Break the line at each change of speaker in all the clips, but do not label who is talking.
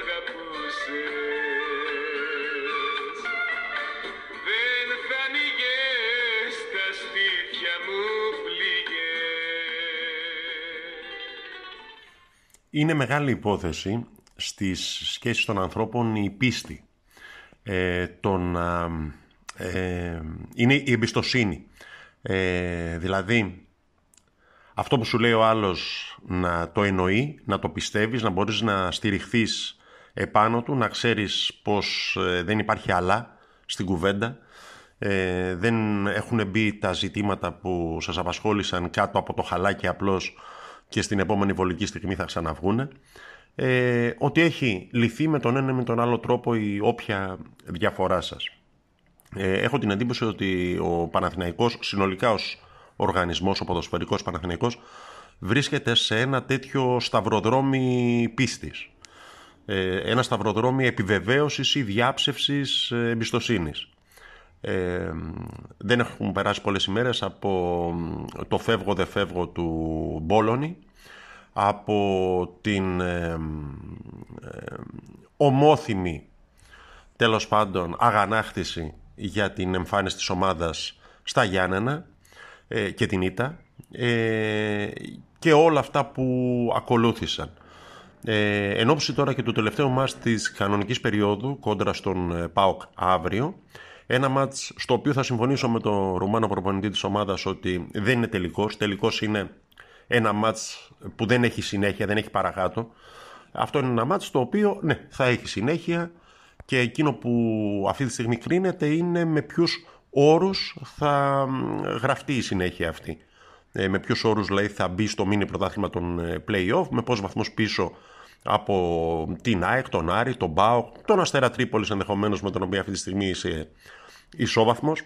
αγαπούσα, μ' αγαπούσες Δεν θα ανοίγες τα στήθια μου πληγές
Είναι μεγάλη υπόθεση στις σχέσεις των ανθρώπων η πίστη. Ε, τον, α, ε, είναι η εμπιστοσύνη. Ε, δηλαδή, αυτό που σου λέει ο άλλος να το εννοεί, να το πιστεύεις, να μπορείς να στηριχθείς επάνω του, να ξέρεις πως ε, δεν υπάρχει άλλα στην κουβέντα, ε, δεν έχουν μπει τα ζητήματα που σας απασχόλησαν κάτω από το χαλάκι απλώς και στην επόμενη βολική στιγμή θα ξαναβγούνε. Ε, ότι έχει λυθεί με τον ένα ή με τον άλλο τρόπο η όποια διαφορά σας. Ε, έχω την εντύπωση ότι ο Παναθηναϊκός συνολικά ως οργανισμός, ο ποδοσφαιρικός Παναθηναϊκός βρίσκεται σε ένα τέτοιο σταυροδρόμι πίστης. Ε, ένα σταυροδρόμι επιβεβαίωσης ή διάψευσης ε, εμπιστοσύνης. Ε, δεν έχουν περάσει πολλές ημέρες από το φεύγω δε φεύγω του Μπόλωνη από την ε, ομόθυμη τέλος πάντων αγανάκτηση για την εμφάνιση της ομάδας στα Γιάννενα ε, και την ΙΤΑ ε, και όλα αυτά που ακολούθησαν. Ε, εν τώρα και του τελευταίου μας της κανονικής περίοδου κόντρα στον ε, ΠΑΟΚ αύριο ένα μάτς στο οποίο θα συμφωνήσω με τον Ρουμάνο προπονητή της ομάδας ότι δεν είναι τελικός. Τελικός είναι ένα μάτς που δεν έχει συνέχεια, δεν έχει παρακάτω. Αυτό είναι ένα μάτς το οποίο ναι, θα έχει συνέχεια και εκείνο που αυτή τη στιγμή κρίνεται είναι με ποιους όρους θα γραφτεί η συνέχεια αυτή. Ε, με ποιους όρους λέει θα μπει στο μίνι πρωτάθλημα των ε, play-off, με πόσους βαθμούς πίσω από την ΑΕΚ, τον Άρη, τον ΠΑΟ, τον Αστέρα Τρίπολης ενδεχομένως με τον οποίο αυτή τη στιγμή είσαι ισόβαθμος.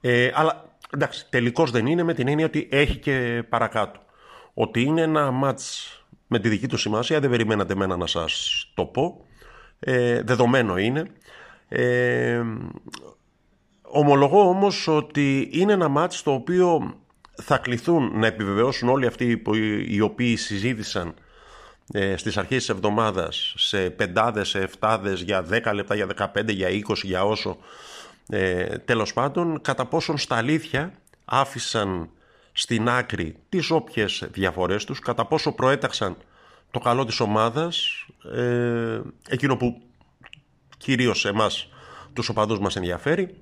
Ε, αλλά εντάξει, τελικός δεν είναι με την έννοια ότι έχει και παρακάτω. Ότι είναι ένα μάτς με τη δική του σημασία, δεν περιμένατε εμένα να σας το πω. Ε, δεδομένο είναι. Ε, ομολογώ όμως ότι είναι ένα μάτς το οποίο θα κληθούν να επιβεβαιώσουν όλοι αυτοί οι οποίοι συζήτησαν ε, στις αρχές της εβδομάδας σε πεντάδες, σε εφτάδες για 10 λεπτά, για 15, για 20, για όσο. Ε, τέλος πάντων κατά πόσον στα αλήθεια άφησαν στην άκρη τις όποιες διαφορές τους, κατά πόσο προέταξαν το καλό της ομάδας, ε, εκείνο που κυρίως εμάς τους οπαδούς μας ενδιαφέρει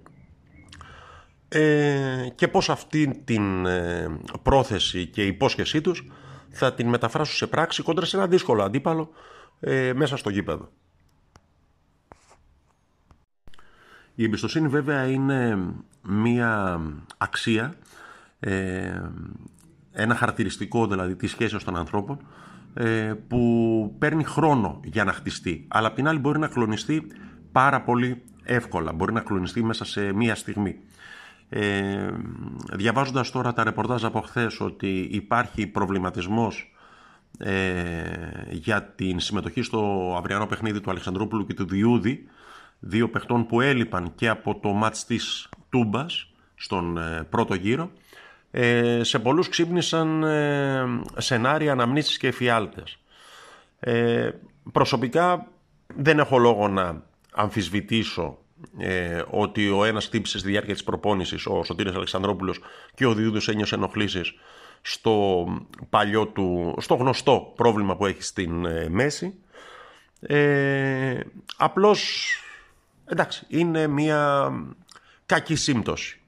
ε, και πώς αυτή την ε, πρόθεση και υπόσχεσή τους θα την μεταφράσουν σε πράξη κόντρα σε ένα δύσκολο αντίπαλο ε, μέσα στο γήπεδο. Η εμπιστοσύνη βέβαια είναι μία αξία, ε, ένα χαρακτηριστικό δηλαδή της σχέσης των ανθρώπων ε, που παίρνει χρόνο για να χτιστεί αλλά απ' την άλλη μπορεί να κλονιστεί πάρα πολύ εύκολα, μπορεί να κλονιστεί μέσα σε μία στιγμή. Ε, διαβάζοντας τώρα τα ρεπορτάζ από χθες ότι υπάρχει προβληματισμός ε, για την συμμετοχή στο αυριανό παιχνίδι του Αλεξανδρούπουλου και του Διούδη δύο παιχτών που έλειπαν και από το μάτς της Τούμπας στον ε, πρώτο γύρο ε, σε πολλούς ξύπνησαν ε, σενάρια, αναμνήσεις και εφιάλτες. Ε, προσωπικά δεν έχω λόγο να αμφισβητήσω ε, ότι ο ένας χτύπησε στη διάρκεια της προπόνησης, ο Σωτήρης Αλεξανδρόπουλος και ο Διούδης ένιωσε ενοχλήσεις στο παλιό του, στο γνωστό πρόβλημα που έχει στην ε, μέση. Ε, απλώς, εντάξει, είναι μια κακή σύμπτωση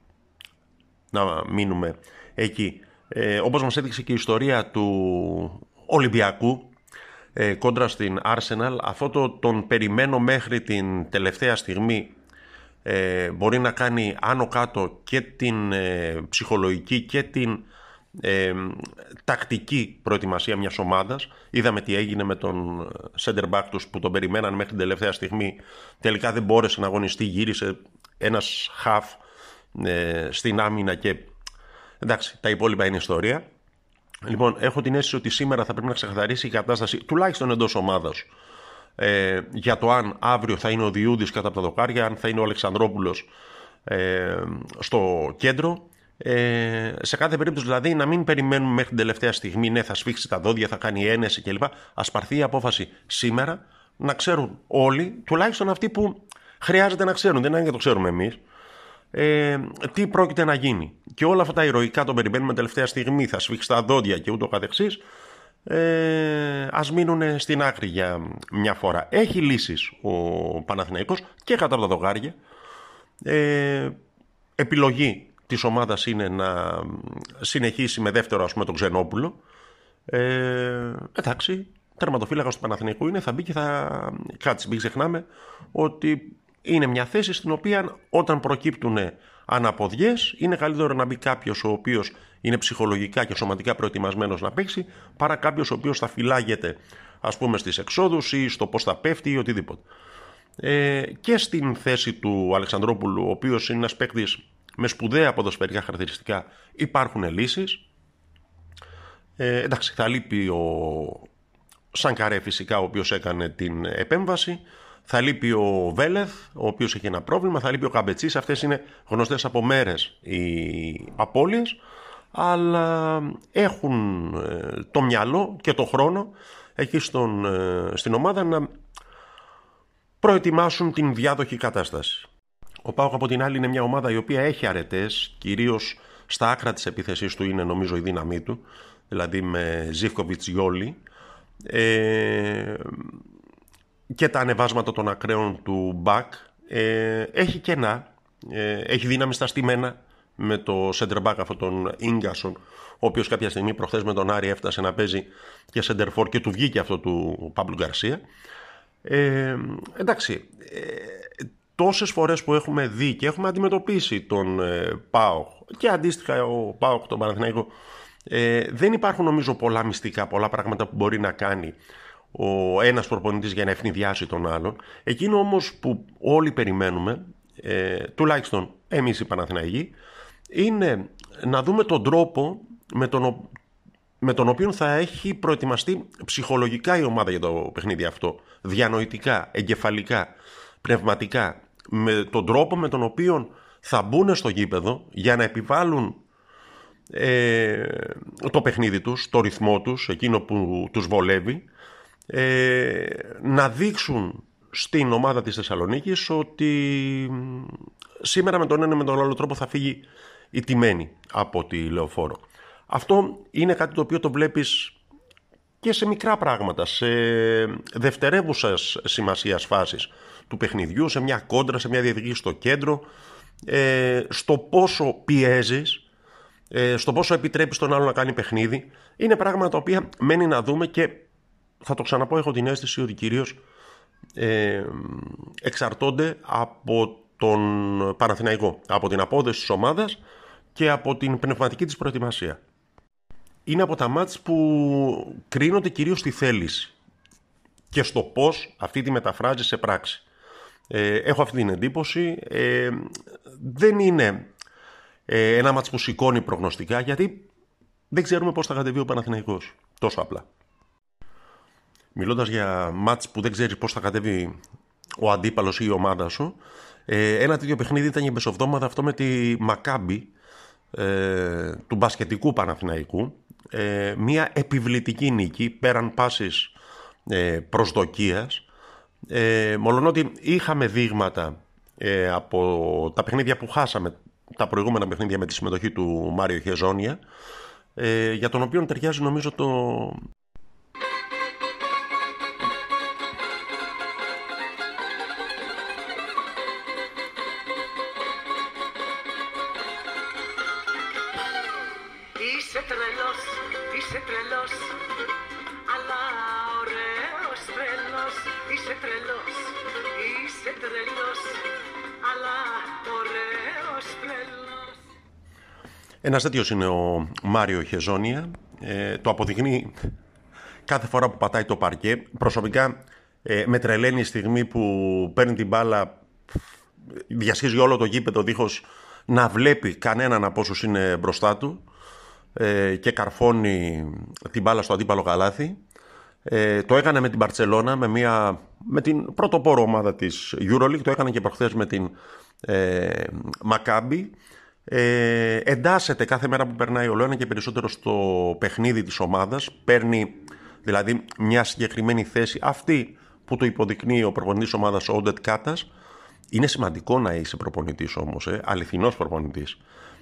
να μείνουμε εκεί. Ε, όπως μας έδειξε και η ιστορία του Ολυμπιακού ε, κόντρα στην Arsenal, αυτό το τον περιμένω μέχρι την τελευταία στιγμή ε, μπορεί να κάνει άνω κάτω και την ε, ψυχολογική και την ε, τακτική προετοιμασία μιας ομάδας. Είδαμε τι έγινε με τον center back τους που τον περιμέναν μέχρι την τελευταία στιγμή. Τελικά δεν μπόρεσε να αγωνιστεί, γύρισε ένας half ε, στην άμυνα και εντάξει, τα υπόλοιπα είναι ιστορία. Λοιπόν, έχω την αίσθηση ότι σήμερα θα πρέπει να ξεκαθαρίσει η κατάσταση τουλάχιστον εντός ομάδας ε, για το αν αύριο θα είναι ο Διούδης κατά από τα δοκάρια, αν θα είναι ο Αλεξανδρόπουλος ε, στο κέντρο Ε, σε κάθε περίπτωση δηλαδή να μην περιμένουμε μέχρι την τελευταία στιγμή, ναι θα σφίξει τα δόντια, θα κάνει ένεση κλπ. Ας πάρθει η απόφαση σήμερα να ξέρουν όλοι, τουλάχιστον αυτοί που χρειάζεται να ξέρουν, δεν είναι και το ξέρουμε εμείς, ε, τι πρόκειται να γίνει. Και όλα αυτά τα ηρωικά τον περιμένουμε τελευταία στιγμή, θα σφίξει τα δόντια και ούτω καθεξής, ε, ας μείνουν στην άκρη για μια φορά. Έχει λύσεις ο Παναθηναϊκός και κατά τα δογάρια. Ε, επιλογή της ομάδας είναι να συνεχίσει με δεύτερο ας πούμε τον Ξενόπουλο. Ε, εντάξει, τερματοφύλακας του Παναθηναϊκού είναι, θα μπει και θα κάτσει. Μην ξεχνάμε ότι είναι μια θέση στην οποία όταν προκύπτουν αναποδιές είναι καλύτερο να μπει κάποιος ο οποίος είναι ψυχολογικά και σωματικά προετοιμασμένος να παίξει παρά κάποιος ο οποίος θα φυλάγεται ας πούμε στις εξόδους ή στο πώς θα πέφτει ή οτιδήποτε. Ε, και στην θέση του Αλεξανδρόπουλου ο οποίος είναι ένας παίκτης με σπουδαία ποδοσφαιρικά χαρακτηριστικά υπάρχουν λύσεις. Ε, εντάξει θα λείπει ο Σανκαρέ φυσικά ο οποίος έκανε την επέμβαση θα λείπει ο Βέλεθ, ο οποίος έχει ένα πρόβλημα, θα λείπει ο Καμπετσής. Αυτές είναι γνωστές από μέρες οι απώλειες, αλλά έχουν ε, το μυαλό και το χρόνο εκεί στον, ε, στην ομάδα να προετοιμάσουν την διάδοχη κατάσταση. Ο Πάοκ από την άλλη είναι μια ομάδα η οποία έχει αρετές, κυρίως στα άκρα της επίθεσής του είναι νομίζω η δύναμή του, δηλαδή με Ζίφκοβιτς Γιόλι. Ε, και τα ανεβάσματα των ακραίων του Μπακ ε, έχει κενά, ε, έχει δύναμη στα στημένα με το center back αυτόν τον Ίγκασον ο οποίος κάποια στιγμή προχθές με τον Άρη έφτασε να παίζει και center for και του βγήκε αυτό του Παύλου Γκαρσία ε, εντάξει ε, τόσες φορές που έχουμε δει και έχουμε αντιμετωπίσει τον ε, ΠΑΟΚ και αντίστοιχα ο ΠΑΟΚ τον Παναθηναϊκό ε, δεν υπάρχουν νομίζω πολλά μυστικά, πολλά πράγματα που μπορεί να κάνει ο ένας προπονητής για να ευνηδιάσει τον άλλον. Εκείνο όμως που όλοι περιμένουμε, ε, τουλάχιστον εμείς οι Παναθηναϊκοί, είναι να δούμε τον τρόπο με τον, με τον οποίο θα έχει προετοιμαστεί ψυχολογικά η ομάδα για το παιχνίδι αυτό. Διανοητικά, εγκεφαλικά, πνευματικά. Με τον τρόπο με τον οποίο θα μπουν στο γήπεδο για να επιβάλλουν ε, το παιχνίδι τους, το ρυθμό τους, εκείνο που τους βολεύει ε, να δείξουν στην ομάδα της Θεσσαλονίκης ότι σήμερα με τον ένα με τον άλλο τρόπο θα φύγει η τιμένη από τη λεωφόρο. Αυτό είναι κάτι το οποίο το βλέπεις και σε μικρά πράγματα, σε δευτερεύουσας σημασίας φάσεις του παιχνιδιού, σε μια κόντρα, σε μια διαδικασία στο κέντρο, ε, στο πόσο πιέζεις, ε, στο πόσο επιτρέπεις τον άλλο να κάνει παιχνίδι. Είναι πράγματα τα οποία μένει να δούμε και θα το ξαναπώ, έχω την αίσθηση ότι κυρίως ε, εξαρτώνται από τον Παναθηναϊκό, από την απόδοση της ομάδας και από την πνευματική της προετοιμασία. Είναι από τα μάτς που κρίνονται κυρίως στη θέληση και στο πώς αυτή τη μεταφράζει σε πράξη. Ε, έχω αυτή την εντύπωση. Ε, δεν είναι ε, ένα μάτς που σηκώνει προγνωστικά γιατί δεν ξέρουμε πώς θα κατεβεί ο Παναθηναϊκός. Τόσο απλά. Μιλώντας για μάτς που δεν ξέρεις πώς θα κατέβει ο αντίπαλος ή η ομάδα σου, ε, ένα τέτοιο παιχνίδι ήταν η μεσοβδόμαδα αυτό με τη Μακάμπη ε, του μπασκετικού Παναθηναϊκού. Ε, μια επιβλητική νίκη πέραν πάσης ε, προσδοκίας. Ε, ότι είχαμε δείγματα ε, από τα παιχνίδια που χάσαμε, τα προηγούμενα παιχνίδια με τη συμμετοχή του Μάριο Χεζόνια, ε, για τον οποίο ταιριάζει νομίζω το, Ένας τέτοιος είναι ο Μάριο Χεζόνια. Ε, το αποδεικνύει κάθε φορά που πατάει το παρκέ. Προσωπικά ε, με τρελαίνει η στιγμή που παίρνει την μπάλα, διασχίζει όλο το γήπεδο δίχως να βλέπει κανέναν από όσους είναι μπροστά του ε, και καρφώνει την μπάλα στο αντίπαλο καλάθι. Ε, το έκανε με την Μπαρτσελώνα, με, μια, με την πρωτοπόρο ομάδα της Euroleague, το έκανε και προχθές με την ε, Maccabi Ε, εντάσσεται κάθε μέρα που περνάει ο Λόνα και περισσότερο στο παιχνίδι της ομάδας. Παίρνει δηλαδή μια συγκεκριμένη θέση αυτή που το υποδεικνύει ο προπονητής της ομάδας ο Όντετ Κάτας. Είναι σημαντικό να είσαι προπονητής όμως, ε, αληθινός προπονητής.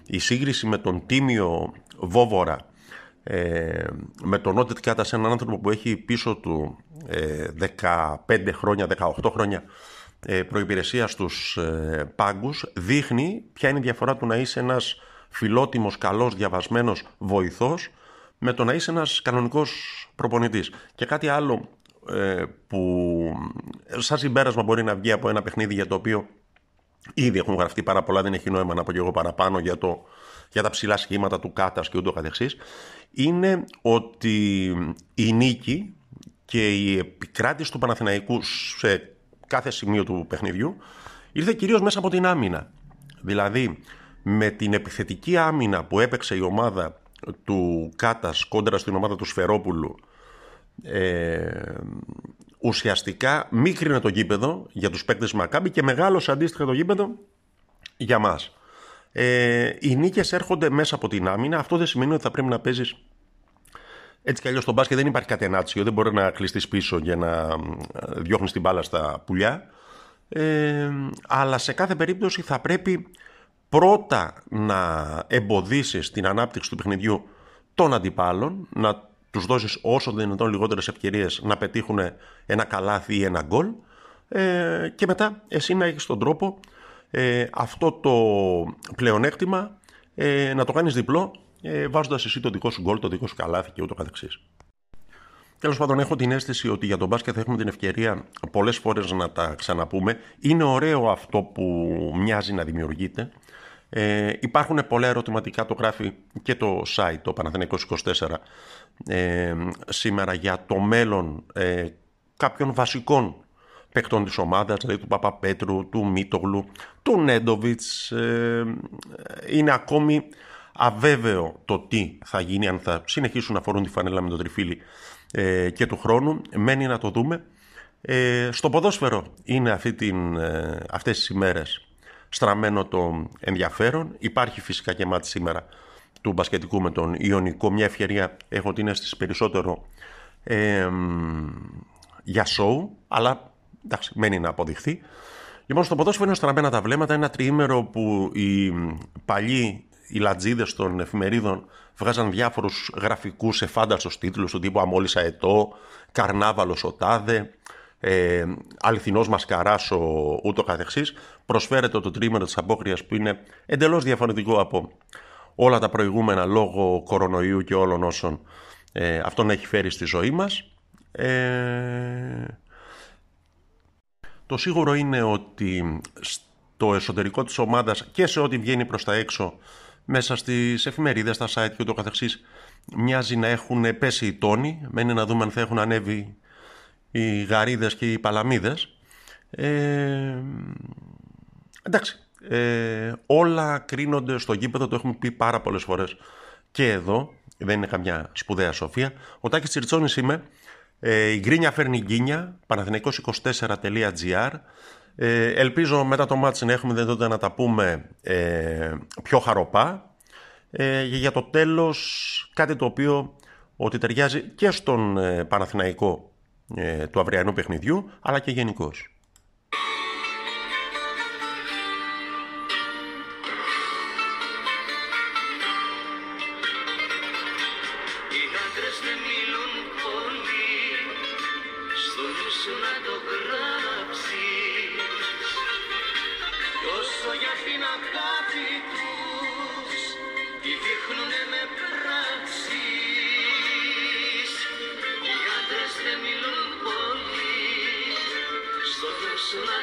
Η σύγκριση με τον τίμιο Βόβορα, ε, με τον Όντετ Κάτα σε έναν άνθρωπο που έχει πίσω του ε, 15 χρόνια, 18 χρόνια ε, προϋπηρεσία στους ε, πάγκους δείχνει ποια είναι η διαφορά του να είσαι ένας φιλότιμος, καλός, διαβασμένος βοηθός με το να είσαι ένας κανονικός προπονητής. Και κάτι άλλο ε, που σαν συμπέρασμα μπορεί να βγει από ένα παιχνίδι για το οποίο ήδη έχουν γραφτεί πάρα πολλά, δεν έχει νόημα να πω και εγώ παραπάνω για, το, για τα ψηλά σχήματα του Κάτας και ούτω καθεξής, είναι ότι η νίκη και η επικράτηση του Παναθηναϊκού σε κάθε σημείο του παιχνιδιού ήρθε κυρίως μέσα από την άμυνα. Δηλαδή με την επιθετική άμυνα που έπαιξε η ομάδα του Κάτας κόντρα στην ομάδα του Σφερόπουλου ε, ουσιαστικά μίκρινε το γήπεδο για τους παίκτες Μακάμπη και μεγάλωσε αντίστοιχα το γήπεδο για μας. Ε, οι νίκες έρχονται μέσα από την άμυνα. Αυτό δεν σημαίνει ότι θα πρέπει να παίζεις έτσι κι αλλιώς στο μπάσκετ δεν υπάρχει κατενάτσιο, δεν μπορεί να κλειστείς πίσω για να διώχνεις την μπάλα στα πουλιά. Ε, αλλά σε κάθε περίπτωση θα πρέπει πρώτα να εμποδίσεις την ανάπτυξη του παιχνιδιού των αντιπάλων, να τους δώσεις όσο δυνατόν λιγότερες ευκαιρίες να πετύχουν ένα καλάθι ή ένα γκολ ε, και μετά εσύ να έχεις τον τρόπο ε, αυτό το πλεονέκτημα ε, να το κάνεις διπλό ε, βάζοντας εσύ το δικό σου γκολ, το δικό σου καλάθι και ούτω καθεξής. Τέλος πάντων, έχω την αίσθηση ότι για τον μπάσκετ θα έχουμε την ευκαιρία πολλές φορές να τα ξαναπούμε. Είναι ωραίο αυτό που μοιάζει να δημιουργείται. Ε, υπάρχουν πολλά ερωτηματικά, το γράφει και το site, το Παναθηναϊκός 24, ε, σήμερα για το μέλλον ε, κάποιων βασικών παιχτών της ομάδας, δηλαδή του Παπαπέτρου, του Μίτογλου, του Νέντοβιτς. Ε, είναι ακόμη αβέβαιο το τι θα γίνει, αν θα συνεχίσουν να φορούν τη φανέλα με τον τριφύλι ε, και του χρόνου. Μένει να το δούμε. Ε, στο ποδόσφαιρο είναι αυτή την, ε, αυτές τις ημέρες στραμμένο το ενδιαφέρον. Υπάρχει φυσικά και μάτι σήμερα του μπασκετικού με τον Ιωνικό. Μια ευκαιρία έχω την αίσθηση περισσότερο ε, για σοου, αλλά εντάξει, μένει να αποδειχθεί. Λοιπόν, στο ποδόσφαιρο είναι στραμμένα τα βλέμματα. Ένα τριήμερο που οι παλιοί οι λατζίδες των εφημερίδων βγάζαν διάφορους γραφικούς εφάνταστου τίτλους του τύπου Αμόλυσα Ετώ, Καρνάβαλος ο Τάδε, ε, Αληθινός Μασκαράς ο ούτω καθεξής. Προσφέρεται το τρίμερο της απόκριας που είναι εντελώς διαφορετικό από όλα τα προηγούμενα λόγω κορονοϊού και όλων όσων ε, αυτόν έχει φέρει στη ζωή μας. Ε, το σίγουρο είναι ότι στο εσωτερικό της ομάδας και σε ό,τι βγαίνει προς τα έξω μέσα στις εφημερίδες, στα site και ούτω καθεξής μοιάζει να έχουν πέσει οι τόνοι. Μένει να δούμε αν θα έχουν ανέβει οι γαρίδες και οι παλαμίδες. Ε, εντάξει, ε, όλα κρίνονται στο γήπεδο, το έχουμε πει πάρα πολλές φορές και εδώ, δεν είναι καμιά σπουδαία σοφία. Ο Τάκης Τσιρτσόνης είμαι, ε, η γκρίνια φέρνει γκίνια, παναθηναϊκός24.gr ε, ελπίζω μετά το μάτς να έχουμε δυνατότητα να τα πούμε ε, πιο χαροπά. Ε, για το τέλος κάτι το οποίο ότι ταιριάζει και στον ε, Παναθηναϊκό ε, του αυριανού παιχνιδιού αλλά και γενικώς να το γράψεις.
Κι όσο για την αγάπη τους τη δείχνουνε με πράξεις. Οι άντρες δεν μιλούν πολύ στο δώσμα